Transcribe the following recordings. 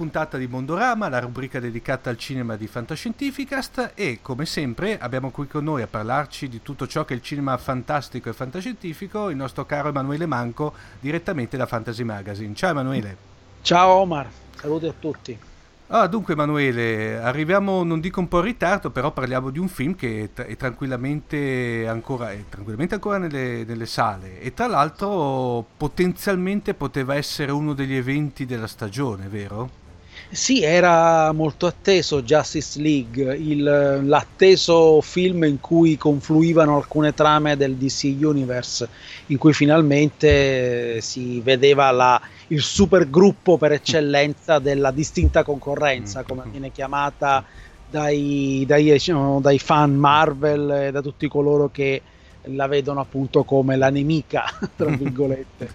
puntata di Mondorama, la rubrica dedicata al cinema di Fantascientificast e come sempre abbiamo qui con noi a parlarci di tutto ciò che è il cinema fantastico e fantascientifico il nostro caro Emanuele Manco direttamente da Fantasy Magazine. Ciao Emanuele. Ciao Omar, saluti a tutti. Ah, dunque Emanuele, arriviamo, non dico un po' in ritardo, però parliamo di un film che è, tranquillamente ancora, è tranquillamente ancora nelle, nelle, sale e tra l'altro potenzialmente poteva essere uno degli eventi della stagione, vero? Sì, era molto atteso Justice League, il, l'atteso film in cui confluivano alcune trame del DC Universe, in cui finalmente si vedeva la, il supergruppo per eccellenza della distinta concorrenza, mm. come viene chiamata dai, dai, diciamo, dai fan Marvel e da tutti coloro che la vedono appunto come la nemica, tra virgolette.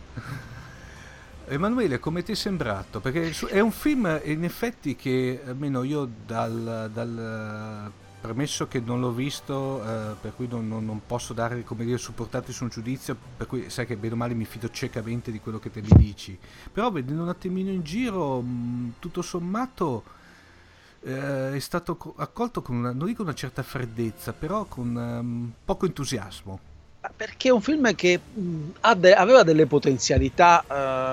Emanuele, come ti è sembrato? Perché è un film in effetti che almeno io dal, dal premesso che non l'ho visto, eh, per cui non, non, non, posso dare, come dire, supportati su un giudizio, per cui sai che bene o male mi fido ciecamente di quello che te mi dici. Però vedendo un attimino in giro, mh, tutto sommato eh, è stato accolto con una, non dico una certa freddezza, però con um, poco entusiasmo perché è un film che mh, de- aveva delle potenzialità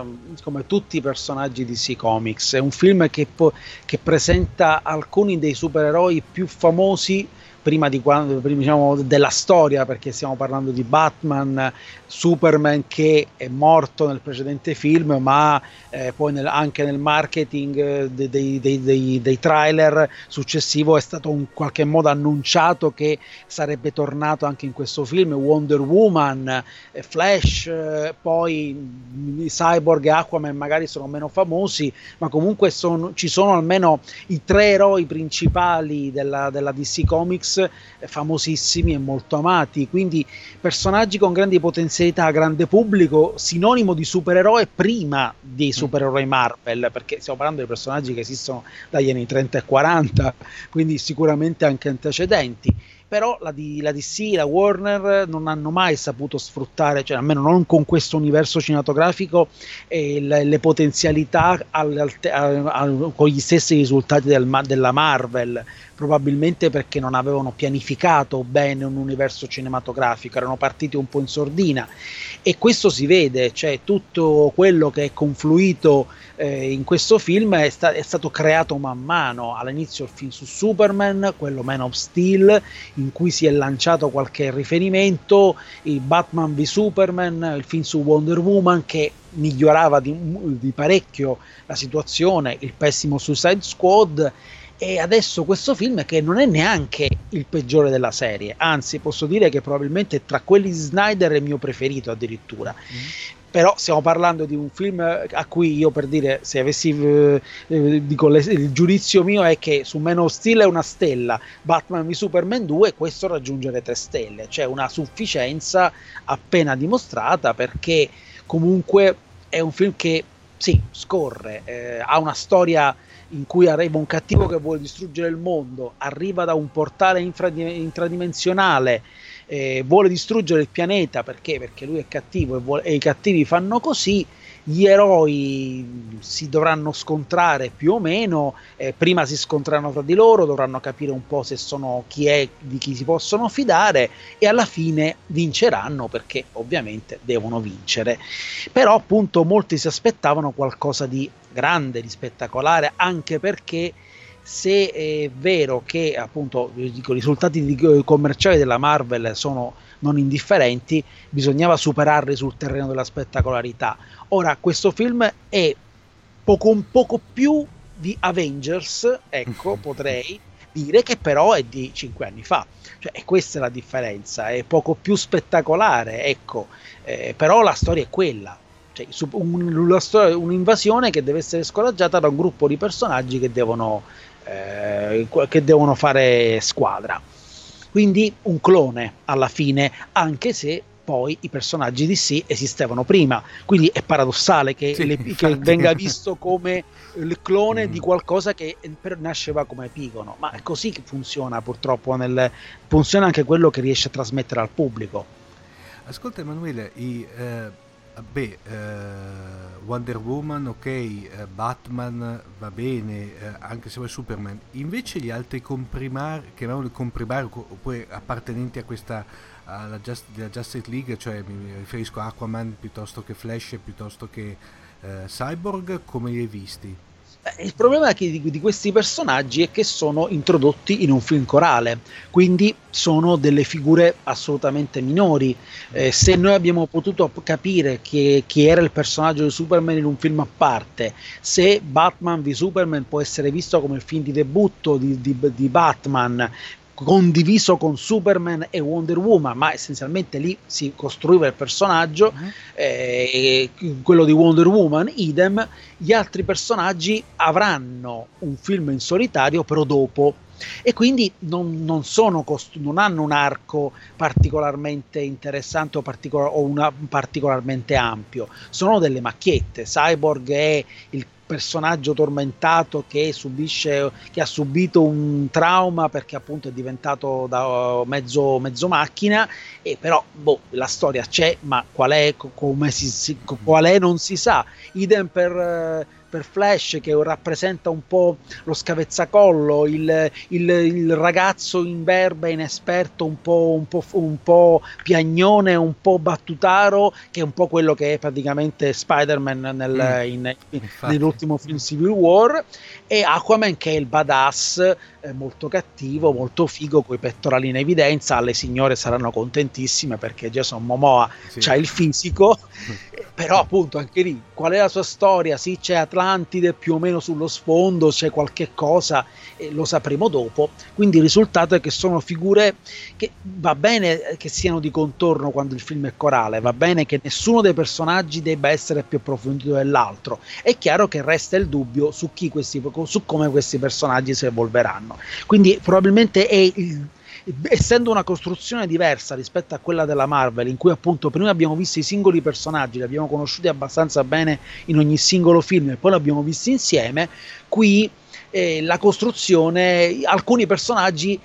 uh, come tutti i personaggi di DC Comics. È un film che, po- che presenta alcuni dei supereroi più famosi prima, di prima diciamo, della storia, perché stiamo parlando di Batman, Superman che è morto nel precedente film, ma eh, poi nel, anche nel marketing eh, dei, dei, dei, dei, trailer successivo è stato in qualche modo annunciato che sarebbe tornato anche in questo film. Wonder Woman, eh, Flash, eh, poi mm, Cyborg e Aquaman magari sono meno famosi, ma comunque sono, ci sono almeno i tre eroi principali della, della DC Comics eh, famosissimi e molto amati, quindi personaggi con grandi potenzialità grande pubblico, sinonimo di supereroe prima dei mm. supereroi Marvel, perché stiamo parlando di personaggi che esistono dagli anni 30 e 40, quindi sicuramente anche antecedenti. Però la, di, la DC, la Warner non hanno mai saputo sfruttare, cioè almeno non con questo universo cinematografico, eh, le, le, potenzialità al, al, al, con gli stessi risultati del, della Marvel, probabilmente perché non avevano pianificato bene un universo cinematografico, erano partiti un po' in sordina. E questo si vede, cioè tutto quello che è confluito eh, in questo film è, sta- è, stato creato man mano, all'inizio il film su Superman, quello Man of Steel, in cui si è lanciato qualche riferimento, il Batman v Superman, il film su Wonder Woman che migliorava di, di parecchio la situazione, il pessimo Suicide Squad e adesso questo film che non è neanche il peggiore della serie, anzi posso dire che probabilmente tra quelli di Snyder è il mio preferito addirittura. Mm. Però stiamo parlando di un film a cui io per dire, se avessi eh, eh dico, le, il giudizio mio è che su Man of Steel è una stella, Batman v Superman 2 questo raggiunge le tre stelle, cioè una sufficienza appena dimostrata perché comunque è un film che sì, scorre, eh, ha una storia in cui arriva un cattivo che vuole distruggere il mondo, arriva da un portale intradimensionale, eh, vuole distruggere il pianeta perché? Perché lui è cattivo e, vuole, e i cattivi fanno così gli eroi si dovranno scontrare più o meno, eh, prima si scontreranno fra di loro, dovranno capire un po' se sono chi è, di chi si possono fidare e alla fine vinceranno perché ovviamente devono vincere. Però appunto molti si aspettavano qualcosa di grande, di spettacolare, anche perché se è vero che appunto dico, i risultati commerciali della Marvel sono non indifferenti, bisognava superarli sul terreno della spettacolarità. Ora, questo film è poco, un poco più di Avengers, ecco, potrei dire che però è di cinque anni fa. Cioè, questa è la differenza, è poco più spettacolare, ecco, eh, però la storia è quella. Cioè, un, storia, un'invasione che deve essere scoraggiata da un gruppo di personaggi che devono, eh, che devono fare squadra. Quindi un clone alla fine, anche se poi i personaggi di sì esistevano prima. Quindi è paradossale che, sì, le, che venga visto come il clone mm. di qualcosa che nasceva come Epigono. Ma è così che funziona purtroppo. Nel, funziona anche quello che riesce a trasmettere al pubblico. Ascolta Emanuele, i, eh, beh, eh, Wonder Woman, ok, eh, Batman va bene, eh, anche se vuoi Superman. Invece gli altri comprimari, chiamiamoli comprimari, oppure appartenenti a questa alla Just, Justice League, cioè mi riferisco a Aquaman piuttosto che Flash, piuttosto che Cyborg, come li hai visti? Eh, il problema di, questi personaggi è che sono introdotti in un film corale, quindi sono delle figure assolutamente minori. Eh, se noi abbiamo potuto capire chi era il personaggio di Superman in un film a parte, se Batman v Superman può essere visto come il film di debutto di, di, di Batman, condiviso con Superman e Wonder Woman, ma essenzialmente lì si costruiva il personaggio, uh-huh. eh, quello di Wonder Woman, idem, gli altri personaggi avranno un film in solitario però dopo e quindi non, non, cost- non hanno un arco particolarmente interessante o, particol- o particolarmente ampio, sono delle macchiette. Cyborg è il personaggio tormentato che subisce, che ha subito un trauma perché appunto è diventato da mezzo, mezzo macchina, e però boh, la storia c'è, ma qual è, come si, qual è non si sa. Idem per per Flash che rappresenta un po' lo scavezzacollo, il, il, il ragazzo in verba, inesperto, un po', un, po', un po' piagnone, un po' battutaro, che è un po' quello che è praticamente Spider-Man nel, mm. in, in, nell'ultimo film Civil War, e Aquaman che è il badass molto cattivo, molto figo, con i pettorali in evidenza, le signore saranno contentissime perché Jason Momoa sì. ha il fisico, però appunto anche lì, qual è la sua storia? Sì, c'è Atlantide più o meno sullo sfondo, c'è qualche cosa, e lo sapremo dopo, quindi il risultato è che sono figure che va bene che siano di contorno quando il film è corale, va bene che nessuno dei personaggi debba essere più approfondito dell'altro, è chiaro che resta il dubbio su, chi questi, su come questi personaggi si evolveranno fanno. Quindi probabilmente è il, essendo una costruzione diversa rispetto a quella della Marvel, in cui appunto prima abbiamo visto i singoli personaggi, li abbiamo conosciuti abbastanza bene in ogni singolo film e poi li abbiamo visti insieme, qui eh, la costruzione, alcuni personaggi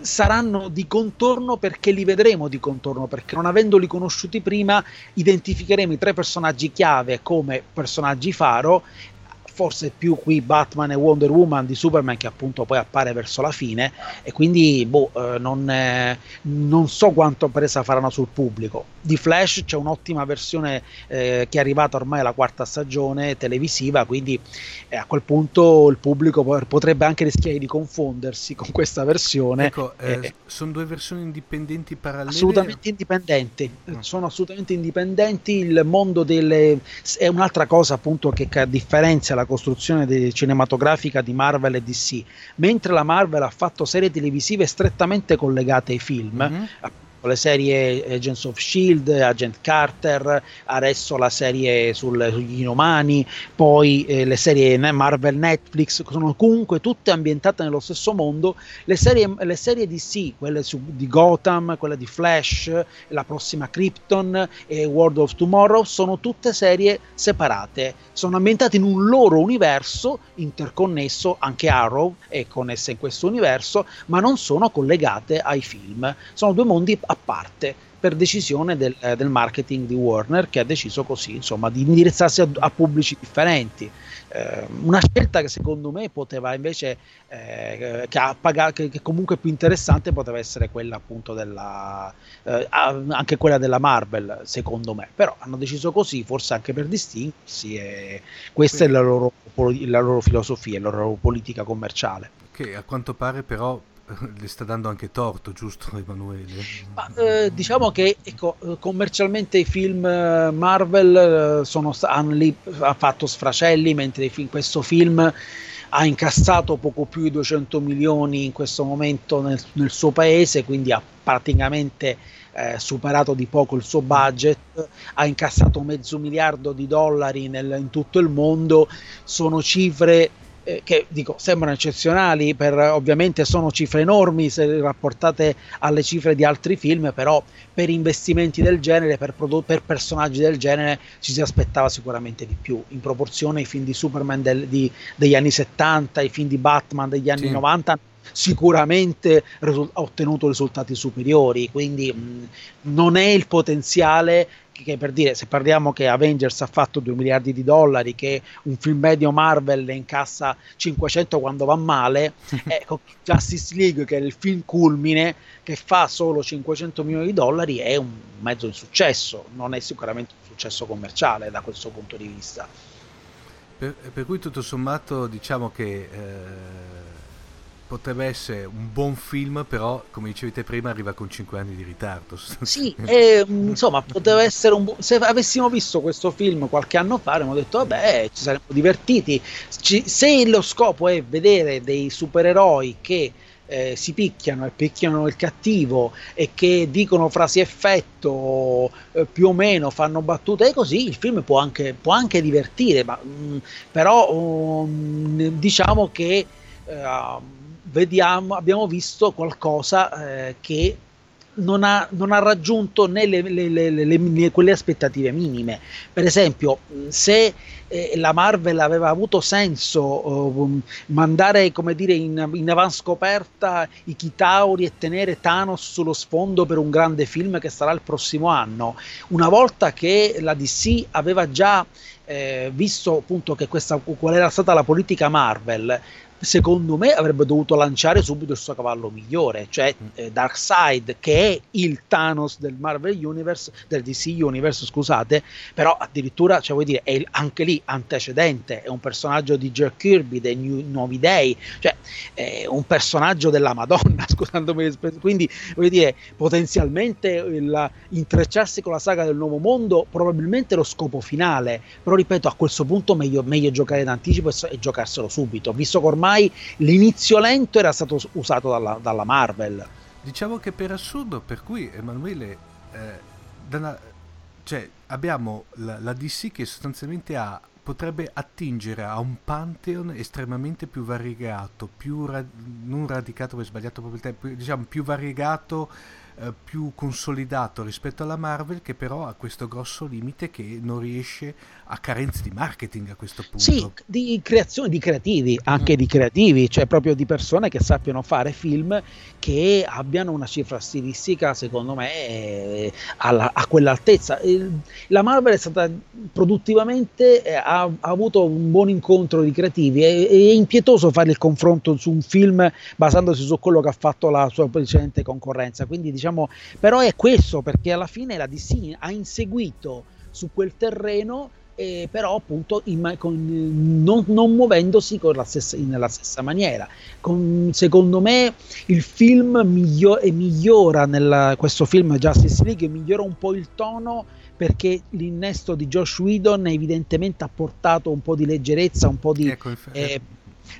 saranno di contorno perché li vedremo di contorno, perché non avendoli conosciuti prima identificheremo i tre personaggi chiave come personaggi faro forse più qui Batman e Wonder Woman di Superman che appunto poi appare verso la fine e quindi boh, eh, non, eh, non, so quanto presa faranno sul pubblico. Di Flash c'è un'ottima versione eh, che è arrivata ormai alla quarta stagione televisiva, quindi eh, a quel punto il pubblico potrebbe anche rischiare di confondersi con questa versione. Ecco, eh, eh, sono due versioni indipendenti parallele? Assolutamente indipendenti, no. sono assolutamente indipendenti, il mondo delle... è un'altra cosa appunto che differenzia la costruzione cinematografica di Marvel e DC, mentre la Marvel ha fatto serie televisive strettamente collegate ai film, mm-hmm le serie Agents of Shield, Agent Carter, adesso la serie sul, sugli inumani, poi eh, le serie Marvel Netflix, sono comunque tutte ambientate nello stesso mondo. Le serie, le serie DC, quelle su, di Gotham, quella di Flash, la prossima Krypton e World of Tomorrow, sono tutte serie separate, sono ambientate in un loro universo interconnesso, anche Arrow è connessa in questo universo, ma non sono collegate ai film. Sono due mondi a parte per decisione del, eh, del, marketing di Warner che ha deciso così insomma di indirizzarsi a, a pubblici differenti. Eh, una scelta che secondo me poteva invece eh, che, ha pagato, che, che comunque più interessante poteva essere quella appunto della eh, anche quella della Marvel secondo me. Però hanno deciso così forse anche per distinguersi e questa è la loro, la loro filosofia la loro politica commerciale. Che a quanto pare però le sta dando anche torto, giusto Emanuele? Ma, eh, diciamo che ecco, commercialmente i film eh, Marvel eh, sono, lì, ha fatto sfracelli, mentre film, questo film ha incassato poco più di 200 milioni in questo momento nel, nel suo paese, quindi ha praticamente eh, superato di poco il suo budget, ha incassato mezzo miliardo di dollari nel, in tutto il mondo, sono cifre eh, che dico sembrano eccezionali, per, ovviamente sono cifre enormi se rapportate alle cifre di altri film, però per investimenti del genere, per, prodotti, per personaggi del genere ci si aspettava sicuramente di più, in proporzione ai film di Superman del, di, degli anni 70, ai film di Batman degli anni sì. 90 sicuramente ha ottenuto risultati superiori, quindi mh, non è il potenziale che per dire, se parliamo che Avengers ha fatto 2 miliardi di dollari, che un film medio Marvel ne incassa 500 quando va male, ecco, Justice League, che è il film culmine, che fa solo 500 milioni di dollari, è un mezzo insuccesso, non è sicuramente un successo commerciale da questo punto di vista. Per, per cui tutto sommato diciamo che... Eh potrebbe essere un buon film, però come dicevi te prima arriva con 5 anni di ritardo. Sì, e, insomma, poteva essere un buon... Se avessimo visto questo film qualche anno fa avremmo detto, vabbè, ci saremmo divertiti. Ci... Se lo scopo è vedere dei supereroi che eh, si picchiano e picchiano il cattivo e che dicono frasi effetto eh, più o meno fanno battute e così il film può anche, può anche divertire ma, mh, mm, però um, diciamo che uh, vediamo, abbiamo visto qualcosa eh, che non ha, non ha, raggiunto né le, le, le, quelle aspettative minime. Per esempio, se eh, la Marvel aveva avuto senso uh, mandare come dire, in, in avanscoperta i Chitauri e tenere Thanos sullo sfondo per un grande film che sarà il prossimo anno, una volta che la DC aveva già eh, visto appunto che questa, qual era stata la politica Marvel, secondo me avrebbe dovuto lanciare subito il suo cavallo migliore, cioè mm. eh, Darkseid, che è il Thanos del Marvel Universe, del DC Universe, scusate, però addirittura, cioè vuoi dire, è il, anche lì antecedente, è un personaggio di Jack Kirby, dei New, Nuovi Dei, cioè è un personaggio della Madonna, scusandomi, quindi vuol dire, potenzialmente il, intrecciarsi con la saga del Nuovo Mondo probabilmente è lo scopo finale, però ripeto, a questo punto meglio, meglio giocare d'anticipo e, e giocarselo subito, visto che ormai ormai l'inizio lento era stato usato dalla, dalla Marvel. Diciamo che per assurdo, per cui Emanuele, eh, una, cioè, abbiamo la, la, DC che sostanzialmente ha, potrebbe attingere a un pantheon estremamente più variegato, più ra- non radicato, è sbagliato proprio il tempo, diciamo più variegato eh, più consolidato rispetto alla Marvel che però ha questo grosso limite che non riesce a carenze di marketing a questo punto. Sì, di creazione di creativi, anche mm. di creativi, cioè proprio di persone che sappiano fare film che abbiano una cifra stilistica secondo me eh, alla, a quell'altezza. La Marvel è stata produttivamente, eh, ha, ha, avuto un buon incontro di creativi, è, è impietoso fare il confronto su un film basandosi su quello che ha fatto la sua precedente concorrenza, quindi diciamo diciamo, però è questo perché alla fine la DC ha inseguito su quel terreno eh, però appunto in, con, non, non, muovendosi stessa, nella stessa maniera. Con, secondo me il film miglio, migliora nel, questo film Justice League migliora un po' il tono perché l'innesto di Josh Whedon evidentemente ha portato un po' di leggerezza, un po' di ecco, eh,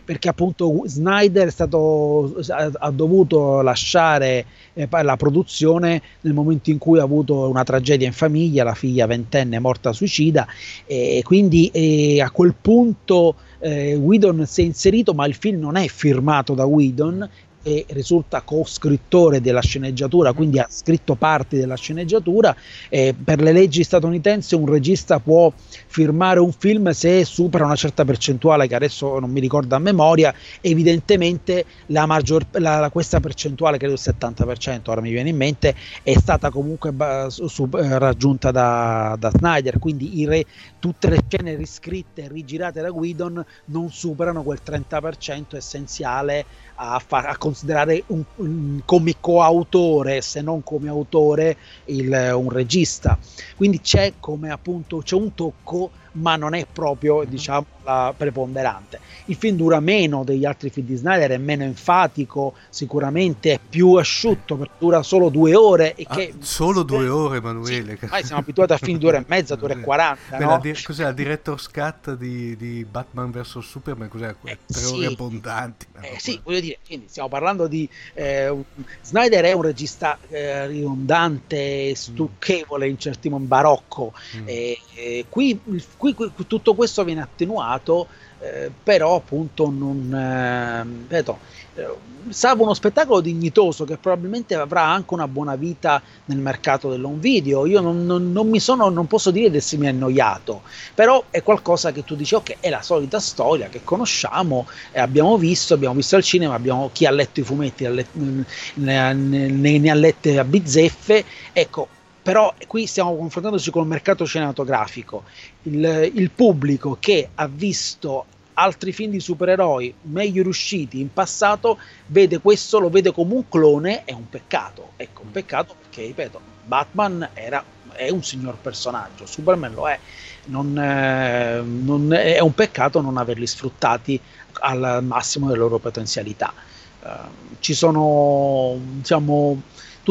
perché appunto Snyder stato, ha, dovuto lasciare eh, la produzione nel momento in cui ha avuto una tragedia in famiglia, la figlia ventenne morta suicida e quindi eh, a quel punto eh, Whedon si è inserito ma il film non è firmato da Whedon e risulta co-scrittore della sceneggiatura, quindi ha scritto parti della sceneggiatura. Eh, per le leggi statunitensi un regista può firmare un film se supera una certa percentuale, che adesso non mi ricordo a memoria, evidentemente la maggior, la, questa percentuale, credo il 70%, ora mi viene in mente, è stata comunque ba- su, eh, raggiunta da, da, Snyder, quindi re, tutte le scene riscritte e rigirate da Guidon non superano quel 30% essenziale a, fa- a considerare un, un, come coautore, se non come autore, il, un regista. Quindi c'è come appunto c'è un tocco ma non è proprio mhm. diciamo la preponderante. Il film dura meno degli altri film di Snyder, è meno enfatico, sicuramente è più asciutto, dura solo due ore. E ah, che, solo due ore, Emanuele. Sì, ormai siamo abituati a film due ore e mezza, due ore e quaranta. No? Di- cos'è la director scat di, di Batman vs Superman? Cos'è? Eh, tre sì. ore abbondanti. Eh, sì, voglio dire, quindi stiamo parlando di eh, Snyder è un regista eh, ridondante, stucchevole in certi momenti barocco. Mm. qui, qui qui tutto questo viene attenuato, eh, però appunto non... Eh, vedo, eh, salvo uno spettacolo dignitoso che probabilmente avrà anche una buona vita nel mercato dell'home video. Io non, non, non, mi sono, non posso dire di essermi annoiato, però è qualcosa che tu dici, ok, è la solita storia che conosciamo, e abbiamo visto, abbiamo visto al cinema, abbiamo, chi ha letto i fumetti ha letto, ne, ne, ne, ha lette a bizzeffe, ecco, però qui stiamo confrontandoci con il mercato cinematografico. Il, il pubblico che ha visto altri film di supereroi meglio riusciti in passato vede questo, lo vede come un clone, è un peccato. Ecco, un peccato perché, ripeto, Batman era, è un signor personaggio, Superman lo è. Non, eh, non è un peccato non averli sfruttati al massimo delle loro potenzialità. Uh, ci sono, diciamo,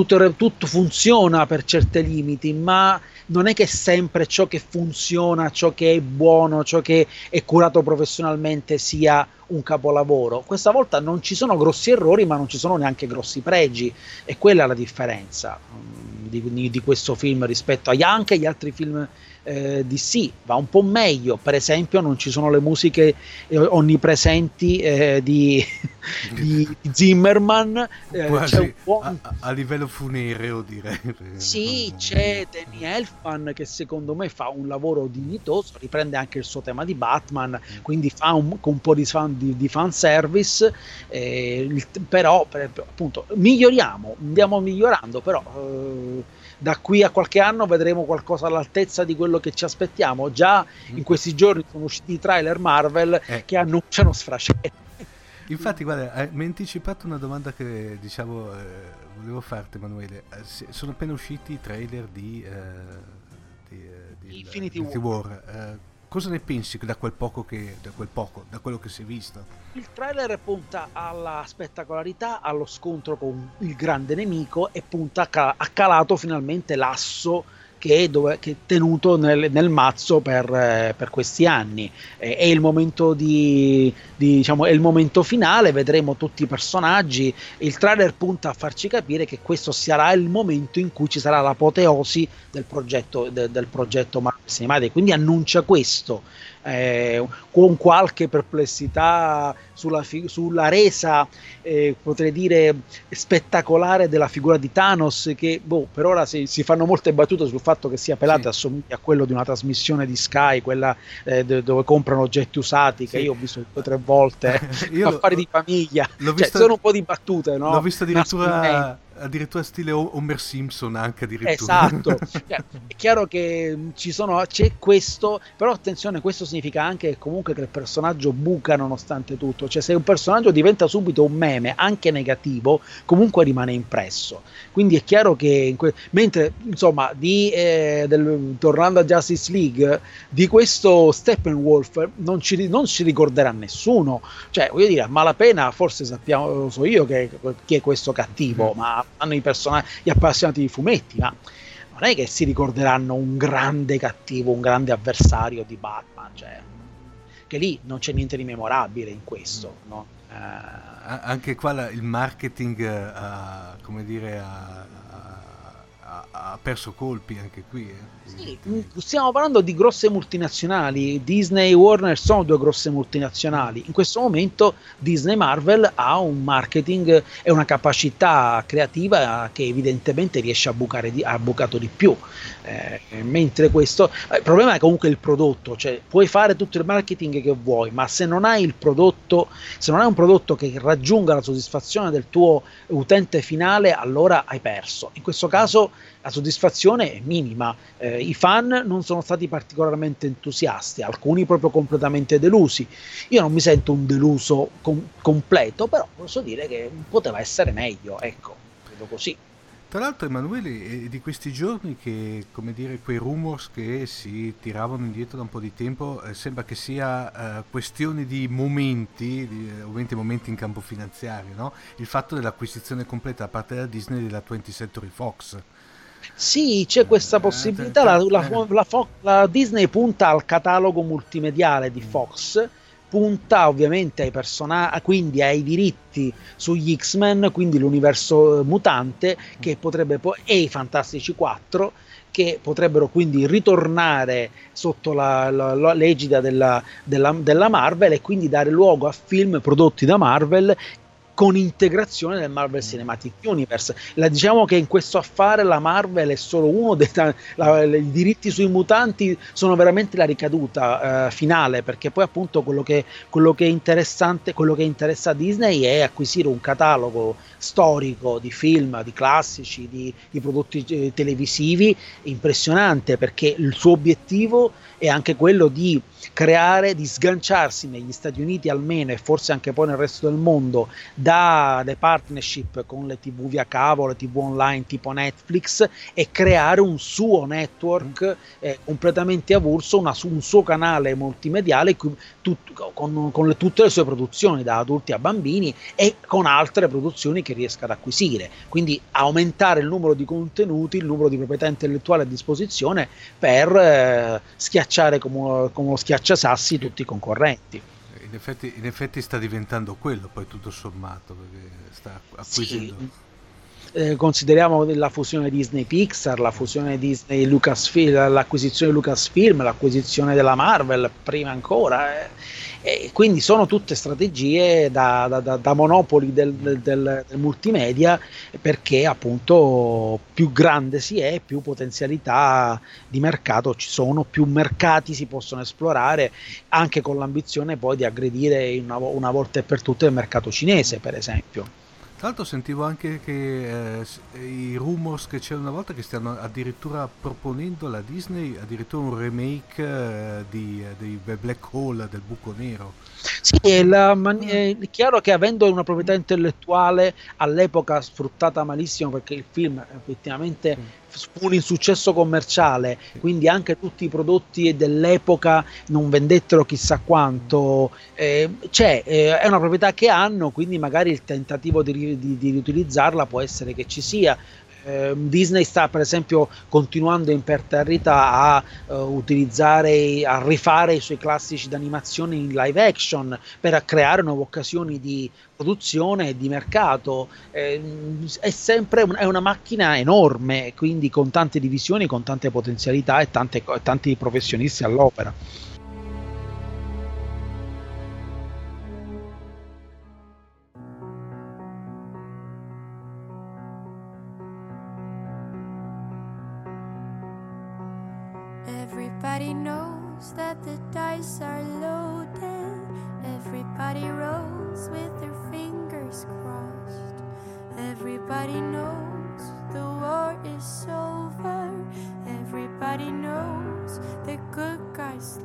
tutto, tutto funziona per certi limiti, ma non è che sempre ciò che funziona, ciò che è buono, ciò che è curato professionalmente sia un capolavoro. Questa volta non ci sono grossi errori, ma non ci sono neanche grossi pregi, e quella è la differenza um, di, di, questo film rispetto agli, anche agli altri film eh, DC va un po' meglio, per esempio non ci sono le musiche eh, onnipresenti eh, di, di, Zimmerman, eh, buon... a, a, livello funereo direi. Sì, c'è Danny Elfman che secondo me fa un lavoro dignitoso, riprende anche il suo tema di Batman, mm. quindi fa un, un po' di, fan, di, di fanservice, eh, il, però per, appunto miglioriamo, andiamo migliorando, però eh, da qui a qualche anno vedremo qualcosa all'altezza di quello che ci aspettiamo. Già in questi giorni sono usciti i trailer Marvel eh. che annunciano sfrascetti. Infatti, guarda, eh, mi hai anticipato una domanda che diciamo eh, volevo farti, Emanuele. Eh, sono appena usciti i trailer di, eh, di, eh, di Infinity, Infinity War. War. Cosa ne pensi da quel poco che, da quel poco, da quello che si è visto? Il trailer punta alla spettacolarità, allo scontro con il grande nemico e punta a, calato finalmente l'asso che è, dove, che è tenuto nel, nel mazzo per, eh, per, questi anni. Eh, è, il momento di, di, diciamo, è il momento finale, vedremo tutti i personaggi. Il trailer punta a farci capire che questo sarà il momento in cui ci sarà l'apoteosi del progetto, de, del progetto Marvel Cinematic. Quindi annuncia questo eh, con qualche perplessità sulla, fi- sulla resa, eh, potrei dire, spettacolare della figura di Thanos, che boh, per ora si, si, fanno molte battute sul fatto che sia pelato sì. assomiglia a quello di una trasmissione di Sky, quella eh, d- dove comprano oggetti usati, che io ho visto due o tre volte, affari di famiglia, cioè, visto, sono un po' di battute, no? L'ho visto addirittura addirittura stile Homer Simpson anche addirittura. Esatto, cioè, è chiaro che ci sono, c'è questo, però attenzione, questo significa anche comunque che il personaggio buca nonostante tutto, cioè se un personaggio diventa subito un meme, anche negativo, comunque rimane impresso. Quindi è chiaro che, que- mentre insomma, di, eh, del, tornando a Justice League, di questo Steppenwolf non ci, non ci ricorderà nessuno, cioè voglio dire, a malapena forse sappiamo, lo so io che, chi è questo cattivo, mm. ma hanno i personaggi, gli appassionati di fumetti, ma non è che si ricorderanno un grande cattivo, un grande avversario di Batman, cioè, che lì non c'è niente di memorabile in questo, no? eh, anche qua il marketing ha, come dire, ha, ha perso colpi anche qui. Eh. Sì, stiamo parlando di grosse multinazionali. Disney e Warner sono due grosse multinazionali. In questo momento Disney Marvel ha un marketing e una capacità creativa che evidentemente riesce a bucare di, ha bucato di più. Eh, mentre questo eh, il problema è comunque il prodotto, cioè puoi fare tutto il marketing che vuoi, ma se non hai il prodotto, se non hai un prodotto che raggiunga la soddisfazione del tuo utente finale, allora hai perso. In questo caso la soddisfazione è minima. Eh, I fan non sono stati particolarmente entusiasti, alcuni proprio completamente delusi. Io non mi sento un deluso com- completo, però posso dire che poteva essere meglio, ecco, credo così. Tra l'altro Emanuele è di questi giorni che, come dire, quei rumors che si tiravano indietro da un po' di tempo, eh, sembra che sia eh, questione di momenti, di, eh, ovviamente momenti in campo finanziario, no? Il fatto dell'acquisizione completa da parte della Disney della 20th Century Fox. Sì, c'è questa possibilità. La, la, la, la, Disney punta al catalogo multimediale di Fox, punta ovviamente ai personaggi, quindi ai diritti sugli X-Men, quindi l'universo mutante, che potrebbe poi, e i Fantastici 4 che potrebbero quindi ritornare sotto la, la, la l'egida della, della, della, Marvel e quindi dare luogo a film prodotti da Marvel con integrazione del Marvel Cinematic Universe. La, diciamo che in questo affare la Marvel è solo uno dei la, i diritti sui mutanti sono veramente la ricaduta eh, finale, perché poi appunto quello che, quello che è interessante, quello che interessa a Disney è acquisire un catalogo storico di film, di classici, di, di prodotti eh, televisivi impressionante, perché il suo obiettivo è anche quello di creare, di sganciarsi negli Stati Uniti almeno e forse anche poi nel resto del mondo dalle partnership con le tv via cavo, le tv online tipo Netflix e creare un suo network eh, completamente avulso, una, un suo canale multimediale tut, con, con le, tutte le sue produzioni da adulti a bambini e con altre produzioni che riesca ad acquisire. Quindi aumentare il numero di contenuti, il numero di proprietà intellettuale a disposizione per eh, schiacciare come, come uno schiacciasassi tutti i concorrenti. In effetti, in effetti, sta diventando quello poi tutto sommato, perché sta acquisendo... Sì. Eh, consideriamo la fusione Disney Pixar, la fusione Disney Lucasfilm, l'acquisizione Lucasfilm, l'acquisizione della Marvel prima ancora. Eh e quindi sono tutte strategie da, da, da, da monopoli del, del, del, multimedia perché appunto più grande si è, più potenzialità di mercato ci sono, più mercati si possono esplorare, anche con l'ambizione poi di aggredire una, una volta e per tutte il mercato cinese, per esempio. Tra l'altro sentivo anche che eh, i rumors che c'era una volta che stiano addirittura proponendo alla Disney addirittura un remake eh, di, eh, di Black Hole del buco nero. Sì, è, man- è, chiaro che avendo una proprietà intellettuale all'epoca sfruttata malissimo perché il film effettivamente fu un insuccesso commerciale, quindi anche tutti i prodotti dell'epoca non vendettero chissà quanto, eh, c'è, eh, è una proprietà che hanno, quindi magari il tentativo di, di, di riutilizzarla può essere che ci sia, eh, Disney sta per esempio continuando imperterrita a uh, utilizzare, a rifare i suoi classici d'animazione in live action per creare nuove occasioni di produzione e di mercato. Eh, è sempre un, è una macchina enorme, quindi con tante divisioni, con tante potenzialità e tante, tanti professionisti all'opera.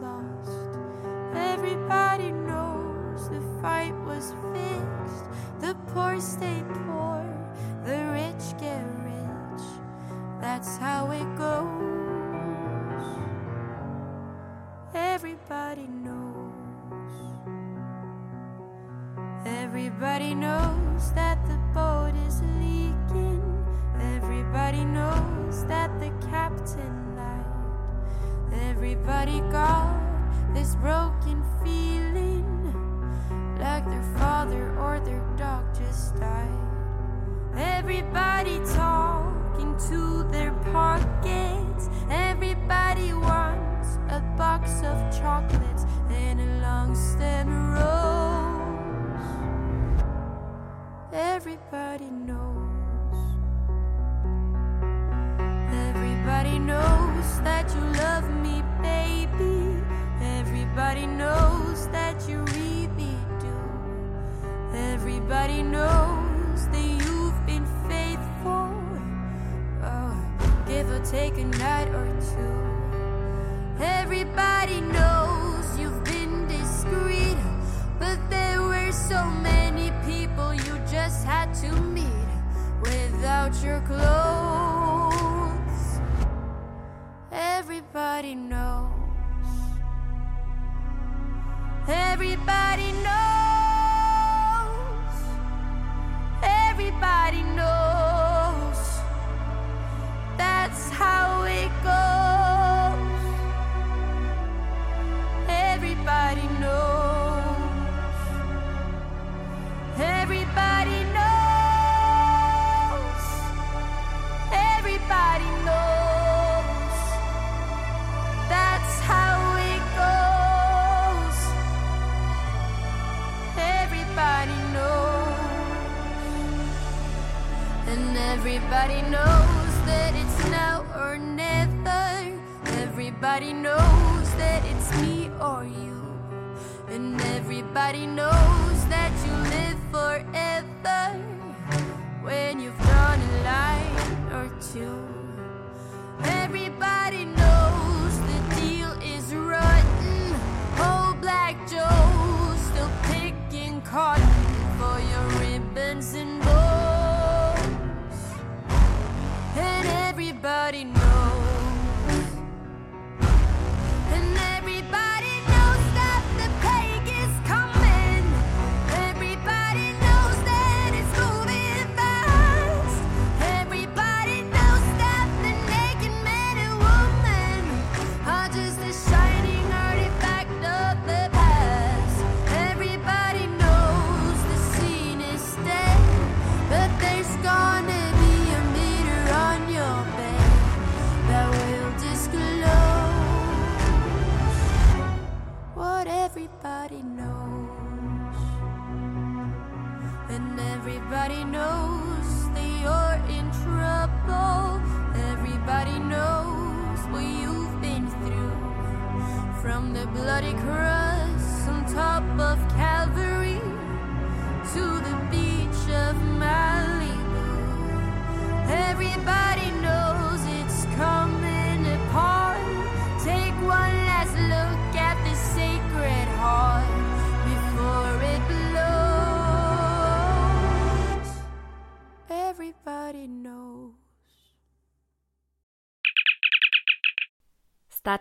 Lost. Everybody knows the fight was fixed. The poor stay poor,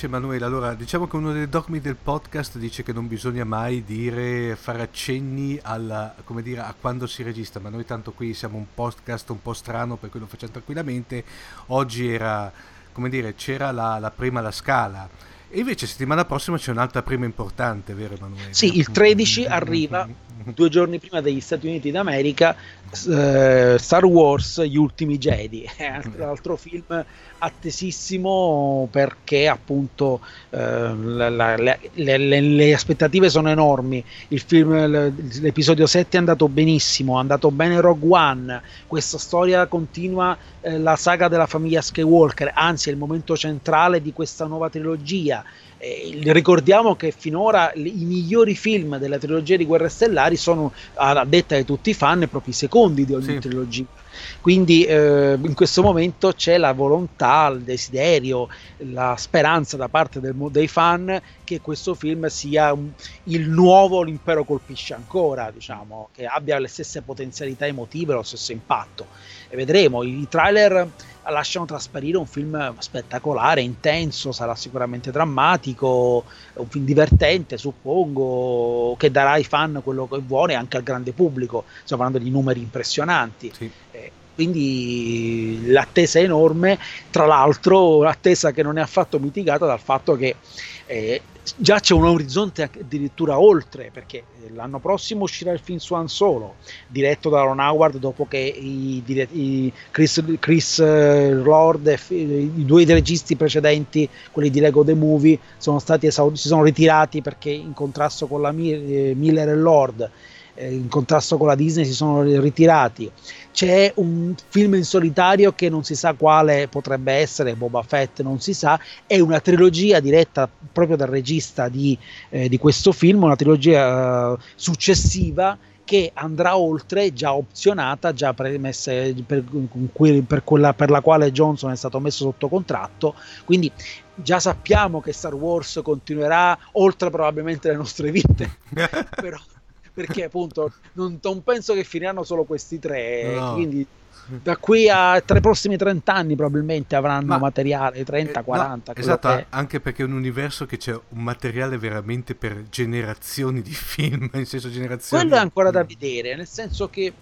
Invece Emanuele, allora diciamo che uno dei dogmi del podcast dice che non bisogna mai dire, fare accenni alla, come dire, a quando si registra, ma noi tanto qui siamo un podcast un po' strano per cui lo facciamo tranquillamente. Oggi era, come dire, c'era la, la prima la scala. E invece settimana prossima c'è un'altra prima importante, vero Emanuele? Sì, il 13 arriva, due giorni prima degli Stati Uniti d'America, eh, Star Wars Gli Ultimi Jedi, è un altro film attesissimo perché appunto eh, la- la- le, le- le- aspettative sono enormi. Il film, l'episodio 7 è andato benissimo, è andato bene Rogue One. Questa storia continua eh, la saga della famiglia Skywalker, anzi è il momento centrale di questa nuova trilogia. Eh, ricordiamo che finora i migliori film della trilogia di Guerre Stellari sono, a detta di tutti i fan, proprio i secondi di ogni Sì. trilogia. Quindi eh, in questo momento c'è la volontà, il desiderio, la speranza da parte del dei fan che questo film sia un- il nuovo L'impero colpisce ancora, diciamo, che abbia le stesse potenzialità emotive, lo stesso impatto. E vedremo, i trailer lasciano trasparire un film spettacolare, intenso, sarà sicuramente drammatico, un film divertente, suppongo, che darà ai fan quello che vuole anche al grande pubblico, stiamo parlando di numeri impressionanti. Sì. Quindi l'attesa è enorme, tra l'altro l'attesa che non è affatto mitigata dal fatto che eh, già c'è un orizzonte addirittura oltre, perché eh, l'anno prossimo uscirà il film su Han Solo, diretto da Ron Howard dopo che i, i Chris, Chris, eh, Lord e i due registi precedenti, quelli di Lego The Movie, sono stati esaur- si sono ritirati perché in contrasto con la eh, Miller e Lord in contrasto con la Disney si sono ritirati. C'è un film in solitario che non si sa quale potrebbe essere, Boba Fett non si sa, è una trilogia diretta proprio dal regista di, eh, di questo film, una trilogia eh, successiva che andrà oltre, già opzionata, già premessa per, per quella per la quale Johnson è stato messo sotto contratto. Quindi già sappiamo che Star Wars continuerà oltre probabilmente le nostre vite, però perché appunto non, non penso che finiranno solo questi tre, No. quindi da qui a tra i prossimi 30 anni probabilmente avranno Ma- materiale, 30, Eh, no, 40. quello esatto, che anche perché è un universo che c'è un materiale veramente per generazioni di film, in senso generazioni. Quello è ancora da vedere, nel senso che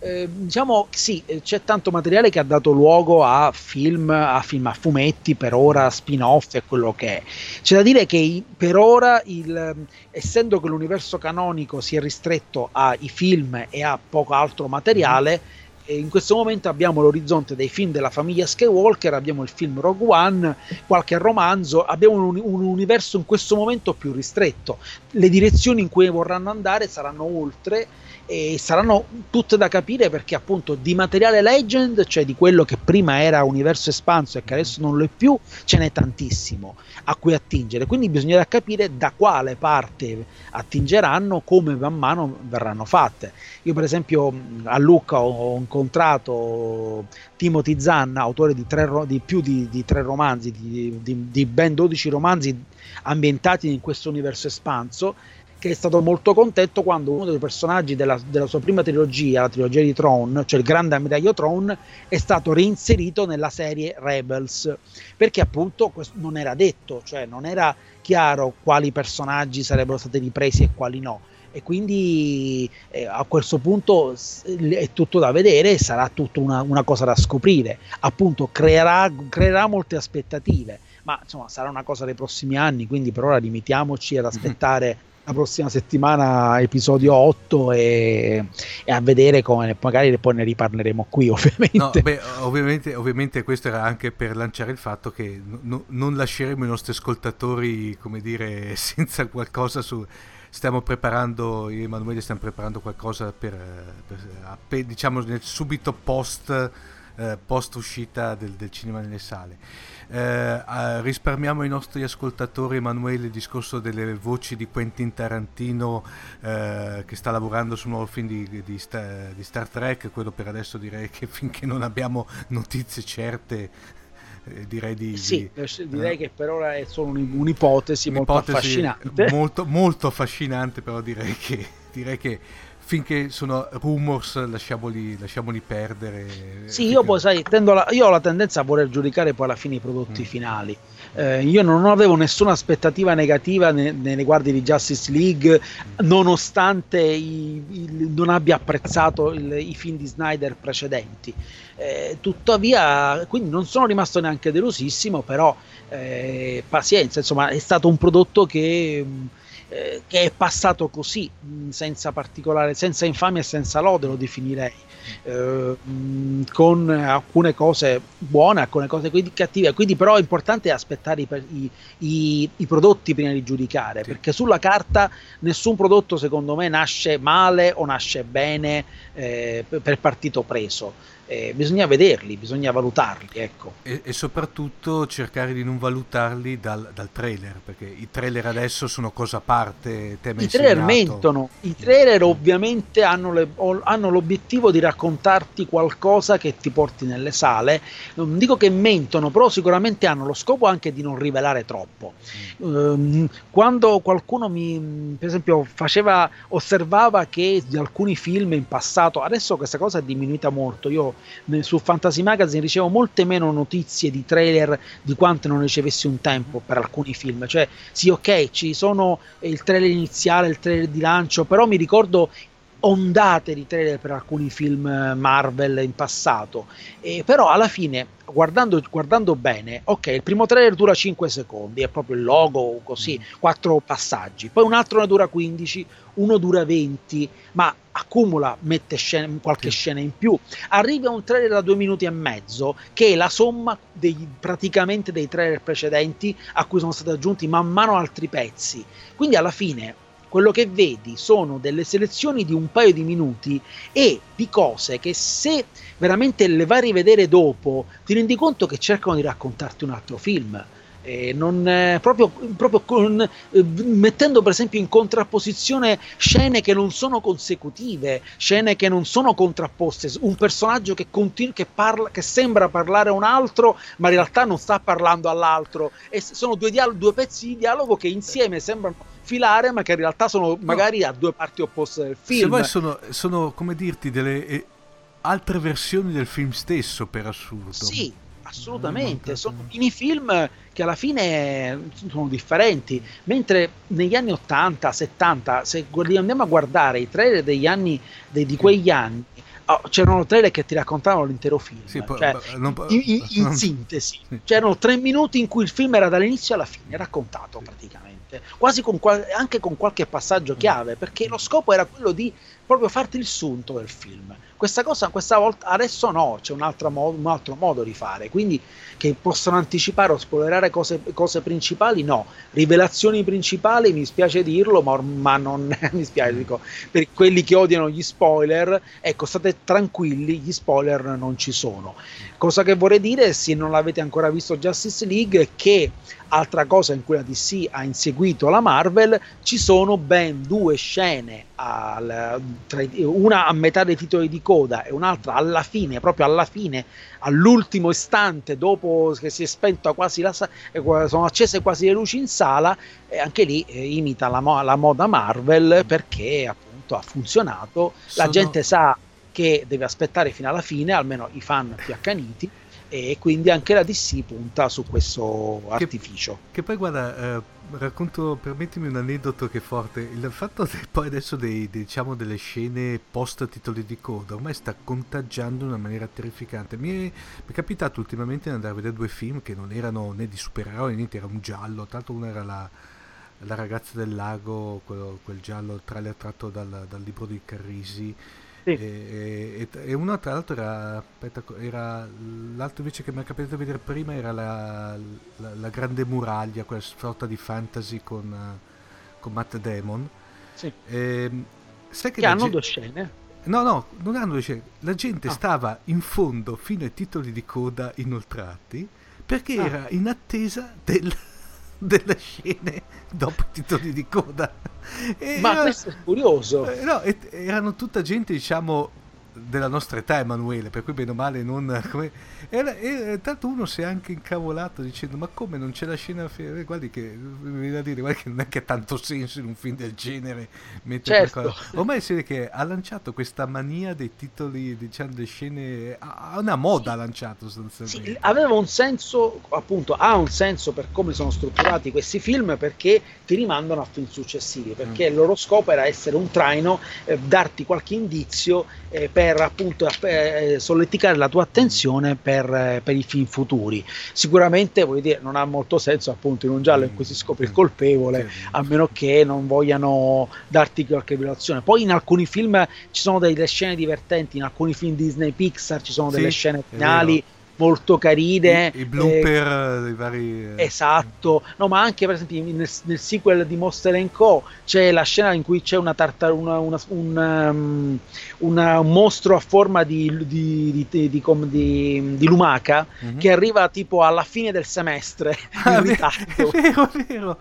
eh, diciamo sì, eh, c'è tanto materiale che ha dato luogo a film, a film a fumetti, per ora spin-off e quello che è. C'è da dire che per ora, il, essendo che l'universo canonico si è ristretto ai film e a poco altro materiale, eh, in questo momento abbiamo l'orizzonte dei film della famiglia Skywalker, abbiamo il film Rogue One, qualche romanzo, abbiamo un, un universo in questo momento più ristretto. Le direzioni in cui vorranno andare saranno oltre e saranno tutte da capire perché appunto di materiale legend, cioè di quello che prima era universo espanso e che adesso non lo è più, ce n'è tantissimo a cui attingere. Quindi bisognerà capire da quale parte attingeranno, come man mano verranno fatte. Io per esempio a Lucca ho, ho incontrato Timothy Zanna, autore di, tre di più di, di tre romanzi, di, di- ben 12 romanzi ambientati in questo universo espanso, che è stato molto contento quando uno dei personaggi della, della sua prima trilogia, la trilogia di Tron, cioè il grande ammiraglio Tron, è stato reinserito nella serie Rebels, perché appunto non era detto, cioè non era chiaro quali personaggi sarebbero stati ripresi e quali no. E quindi eh, a questo punto è tutto da vedere sarà tutta una, una cosa da scoprire. Appunto, creerà, creerà molte aspettative, ma insomma sarà una cosa dei prossimi anni. Quindi per ora limitiamoci ad aspettare la prossima settimana, episodio 8, e, e a vedere come magari poi ne riparleremo qui, ovviamente. No, beh, ovviamente, ovviamente questo era anche per lanciare il fatto che no- non lasceremo i nostri ascoltatori, come dire, senza qualcosa su... Stiamo preparando, io e Emanuele stiamo preparando qualcosa per, per, diciamo, subito post, eh, post uscita del, del cinema nelle sale. Eh, risparmiamo ai nostri ascoltatori, Emanuele, il discorso delle voci di Quentin Tarantino eh, che sta lavorando sul nuovo film di, di Sta- di Star Trek. Quello per adesso direi che finché non abbiamo notizie certe, eh, direi di. Sì, di- eh, direi eh, che per ora è solo un- un'ipotesi molto un'ipotesi affascinante. Molto, molto affascinante, però direi che, direi che finché sono rumors lasciamoli, lasciamoli perdere. Sì, io poi sai, tendo la- io ho la tendenza a voler giudicare poi alla fine i prodotti Mm. finali. Eh, io non avevo nessuna aspettativa negativa ne- nei riguardi di Justice League, nonostante i- il- non abbia apprezzato il- i film di Snyder precedenti. Eh, tuttavia, quindi non sono rimasto neanche delusissimo, però eh, pazienza, insomma, è stato un prodotto che. eh, che è passato così, senza particolare, senza infamia e senza lode, lo definirei, eh, mh, con alcune cose buone, alcune cose quindi cattive. Quindi, però, è importante aspettare i, i- i- i prodotti prima di giudicare, Sì. perché sulla carta nessun prodotto, secondo me, nasce male o nasce bene eh, per partito preso. Eh, bisogna vederli, bisogna valutarli, ecco. E, e soprattutto cercare di non valutarli dal, dal trailer, perché i trailer adesso sono cosa a parte. Te mi hai I trailer mentono, i trailer ovviamente hanno, le- hanno l'obiettivo di raccontarti qualcosa che ti porti nelle sale. Non dico che mentono, però sicuramente hanno lo scopo anche di non rivelare troppo. Ehm, quando qualcuno mi, per esempio, faceva, osservava che di alcuni film in passato, adesso questa cosa è diminuita molto. Io su Fantasy Magazine ricevo molte meno notizie di trailer di quante non ricevessi un tempo per alcuni film. Cioè, sì, ok, ci sono il trailer iniziale, il trailer di lancio, però mi ricordo ondate di trailer per alcuni film eh, Marvel in passato. E però alla fine, guardando, guardando bene, ok, il primo trailer dura 5 secondi, è proprio il logo così, quattro passaggi. Poi un altro ne dura 15, uno dura 20, ma accumula, mette scene- qualche Sì. scena in più. Arriva un trailer da due minuti e mezzo, che è la somma dei, praticamente dei trailer precedenti a cui sono stati aggiunti man mano altri pezzi. Quindi alla fine quello che vedi sono delle selezioni di un paio di minuti e di cose che se veramente le vai a rivedere dopo ti rendi conto che cercano di raccontarti un altro film. Non, eh, proprio, proprio con, eh, mettendo per esempio in contrapposizione scene che non sono consecutive, scene che non sono contrapposte, un personaggio che, continu- che, parla, che sembra parlare a un altro, ma in realtà non sta parlando all'altro. E sono due, dial- due pezzi di dialogo che insieme sembrano filare, ma che in realtà sono magari a due parti opposte del Se film. vuoi sono, sono, come dirti, delle, eh, altre versioni del film stesso, per assurdo. Sì, assolutamente. Sono minifilm che alla fine sono differenti. Mentre negli anni 80, 70, se andiamo a guardare i trailer degli anni, dei- di quegli anni, oh, c'erano trailer che ti raccontavano l'intero film. Sì, Cioè, non in, in- in non- sintesi, Sì. c'erano tre minuti in cui il film era dall'inizio alla fine, raccontato praticamente, quasi con qual- anche con qualche passaggio chiave, perché lo scopo era quello di proprio farti il sunto del film. Questa cosa, questa volta, adesso no, c'è un altro, mo- un altro modo di fare, quindi che possono anticipare o spoilerare cose, cose principali, no. Rivelazioni principali, mi spiace dirlo, ma, ma non mi spiace, dico, per quelli che odiano gli spoiler, ecco, state tranquilli, gli spoiler non ci sono. Cosa che vorrei dire, se non l'avete ancora visto Justice League, che altra cosa in cui la DC ha inseguito la Marvel, ci sono ben due scene, al- tra una a metà dei titoli di coda e un'altra alla fine, proprio alla fine, all'ultimo istante, dopo che si è spenta quasi la sa- eh, sono accese quasi le luci in sala, e anche lì eh, imita la, mo- la moda Marvel perché appunto ha funzionato, la Sono- gente sa che deve aspettare fino alla fine, almeno i fan più accaniti, e quindi anche la DC punta su questo artificio. Che poi guarda, eh, racconto, permettimi un aneddoto che è forte. Il fatto che poi adesso dei, diciamo delle scene post titoli di coda ormai sta contagiando in una maniera terrificante. Mi è, mi è capitato ultimamente di andare a vedere due film che non erano né di supereroi né niente, era un giallo. L'altro uno era la, la ragazza del lago, quello- quel giallo trailer tratto dal, dal libro di Carrisi. Sì. E, e, e uno tra l'altro era, aspetta, era l'altro invece che mi è capitato di vedere prima era la, la- la grande muraglia, quella sorta di fantasy con, con Matt Damon. Sì. Ehm, sai che Che hanno gen- due scene. No, no, non hanno due scene. La gente Ah. stava in fondo fino ai titoli di coda inoltrati perché Ah. era in attesa del- delle scene dopo i titoli di coda. E Ma era- questo è curioso. eh, no, erano tutta gente, diciamo, della nostra età, Emanuele, per cui bene o male non... Come, era, e tanto uno si è anche incavolato dicendo, ma come non c'è la scena... fe- eh, Guardi che, dire, guarda che non è che ha tanto senso in un film del genere Certo. qualcosa. Ormai si vede che ha lanciato questa mania dei titoli, diciamo, delle scene... Ha una moda ha lanciato sostanzialmente. Sì, aveva un senso, appunto, ha un senso per come sono strutturati questi film perché ti rimandano a film successivi, perché il loro scopo era essere un traino, eh, darti qualche indizio eh, per appunto eh, solleticare la tua attenzione per, eh, per i film futuri. Sicuramente, voglio dire, non ha molto senso appunto in un giallo in cui si scopre il colpevole, Sì. a meno che non vogliano darti qualche rivelazione. Poi in alcuni film ci sono delle scene divertenti, in alcuni film Disney Pixar ci sono Sì, delle scene è finali vero. Molto carine. I, i eh, blooper dei vari... eh, Esatto, no, ma anche per esempio nel, nel sequel di Monster Co. c'è la scena in cui c'è una tartar- una- una- un, um, una- un mostro a forma di, di, di- di- com- lumaca mhm. che arriva tipo alla fine del semestre Ah, in è ritardo. vero, è vero.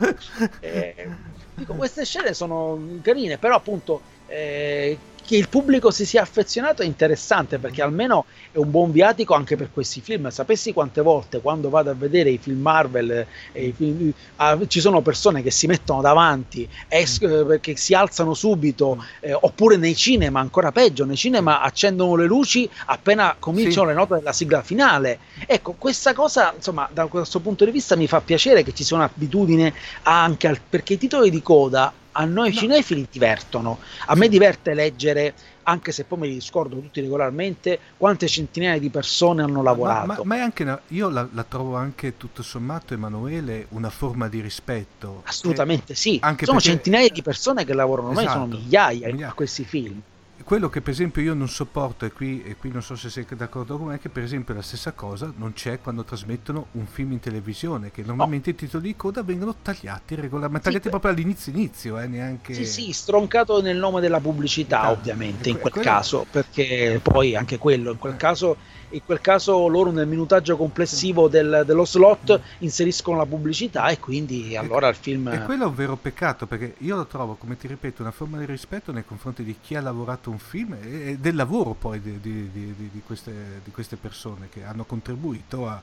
Eh, dico, queste scene sono carine, però appunto eh, che il pubblico si sia affezionato è interessante perché almeno è un buon viatico anche per questi film. Sapessi quante volte quando vado a vedere i film Marvel e i film- ah, ci sono persone che si mettono davanti es- eh, perché si alzano subito, eh, oppure nei cinema, ancora peggio, nei cinema accendono le luci appena cominciano Sì. le note della sigla finale. Ecco, questa cosa, insomma, da questo punto di vista mi fa piacere che ci sia un'abitudine anche al, perché i titoli di coda a noi No. cinefili divertono. A me diverte leggere, anche se poi me li scordo tutti regolarmente, quante centinaia di persone hanno Ma, lavorato. ma- ma è anche una- io la, la trovo anche tutto sommato, Emanuele, una forma di rispetto. Assolutamente sì, anche sono perché- centinaia di persone che lavorano, ormai sono Esatto. migliaia Migliaia. a questi film. Quello che per esempio io non sopporto, e qui, e qui non so se sei d'accordo con me, è che per esempio la stessa cosa non c'è quando trasmettono un film in televisione, che normalmente i titoli di coda vengono tagliati regolarmente, Sì, tagliati proprio all'inizio inizio, eh, neanche... Sì, sì, stroncato nel nome della pubblicità, Ah, ovviamente, in que- quel quello- caso, perché poi anche quello, in quel Eh. caso, in quel caso loro nel minutaggio complessivo del- dello slot inseriscono la pubblicità e quindi allora il film... E quello è un vero peccato perché io lo trovo, come ti ripeto, una forma di rispetto nei confronti di chi ha lavorato un film e del lavoro poi di, di- di- queste, di queste persone che hanno contribuito a,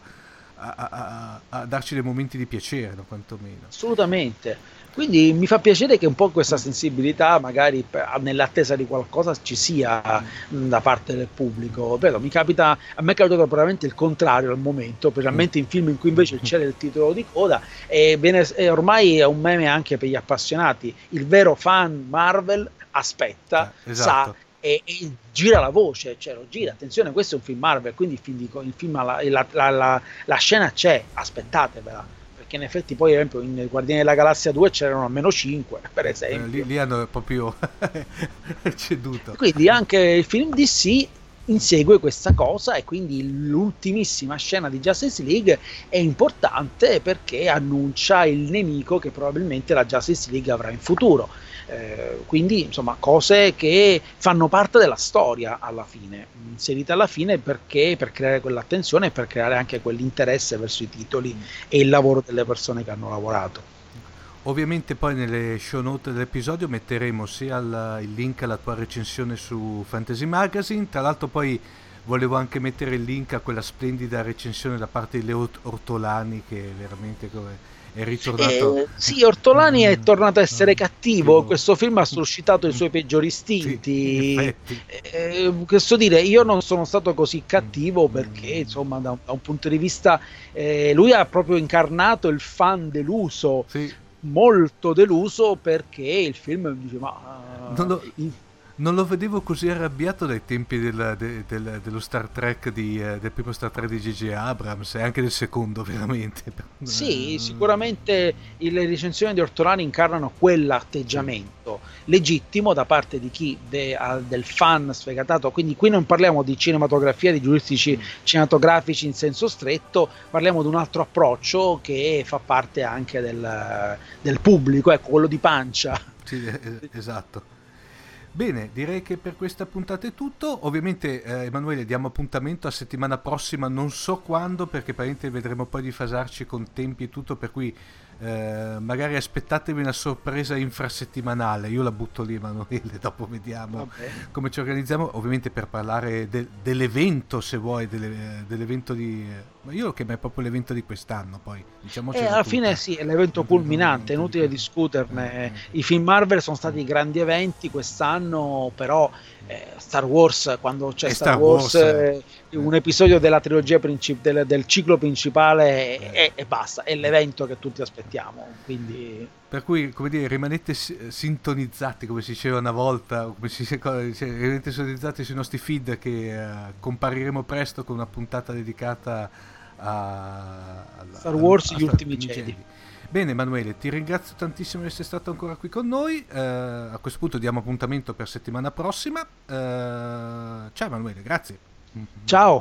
a- a- a- a darci dei momenti di piacere, no, quantomeno. Assolutamente. Quindi mi fa piacere che un po' questa sensibilità, magari nell'attesa di qualcosa, ci sia da parte del pubblico. Però mi capita, a me è capitato probabilmente il contrario al momento, specialmente in film in cui invece c'era il titolo di coda. E, viene- e ormai è un meme anche per gli appassionati. Il vero fan Marvel aspetta, Eh, esatto. sa e, e gira la voce, cioè lo gira. Attenzione, questo è un film Marvel, quindi il film, di il film la, la- la- la- la scena c'è, aspettatevela. Perché in effetti poi, ad esempio, in Guardiani della Galassia 2 c'erano almeno 5, per Eh, esempio. lì, lì hanno proprio ceduto. Quindi anche il film DC insegue questa cosa e quindi l'ultimissima scena di Justice League è importante perché annuncia il nemico che probabilmente la Justice League avrà in futuro. Eh, quindi insomma cose che fanno parte della storia alla fine, inserite alla fine perché per creare quell'attenzione e per creare anche quell'interesse verso i titoli e il lavoro delle persone che hanno lavorato. Ovviamente poi nelle show note dell'episodio metteremo sia il, il link alla tua recensione su Fantasy Magazine, tra l'altro poi volevo anche mettere il link a quella splendida recensione da parte di Leo Ortolani che veramente come è ritornato... Eh, sì, Ortolani è tornato a essere Mm, cattivo. sì. Questo film ha suscitato i suoi peggiori Sì, istinti. in effetti. Eh, questo dire, io non sono stato così cattivo Mm. perché, insomma, da un, da un punto di vista, eh, lui ha proprio incarnato il fan deluso, Sì, molto deluso perché il film dice, ma Non lo- in- Non lo vedevo così arrabbiato dai tempi del- de- del- dello Star Trek di, eh, del primo Star Trek di J.J. Abrams e anche del secondo, veramente. Sì, Eh, sicuramente le recensioni di Ortolani incarnano quell'atteggiamento legittimo da parte di chi de- ha del fan sfegatato. Quindi qui non parliamo di cinematografia, di giuristici cinematografici in senso stretto, parliamo di un altro approccio che fa parte anche del, del pubblico, ecco, quello di pancia. Sì, eh, esatto. Bene, direi che per questa puntata è tutto. Ovviamente, eh, Emanuele, diamo appuntamento a settimana prossima, non so quando, perché praticamente vedremo poi di fasarci con tempi e tutto, per cui eh, magari aspettatevi una sorpresa infrasettimanale. Io la butto lì, Emanuele, dopo vediamo Vabbè. come ci organizziamo. Ovviamente per parlare de- dell'evento, se vuoi, delle- dell'evento di... Ma io lo chiamerei proprio l'evento di quest'anno, poi. Diciamoci E alla fine sì, è l'evento culminante, è inutile discuterne. I film Marvel sono stati grandi eventi quest'anno, però eh, Star Wars, quando c'è Star, Star Wars, Wars, eh, un episodio della trilogia princip- del, del ciclo principale e, e- e basta, è l'evento che tutti aspettiamo. Quindi Per cui, come dire, rimanete si- sintonizzati, come si diceva una volta, come si cioè, rimanete sintonizzati sui nostri feed che eh, compariremo presto con una puntata dedicata a, Star Wars, a gli ultimi Jedi. Bene Emanuele, ti ringrazio tantissimo di essere stato ancora qui con noi, eh, a questo punto diamo appuntamento per settimana prossima, Eh, ciao Emanuele, grazie. Ciao!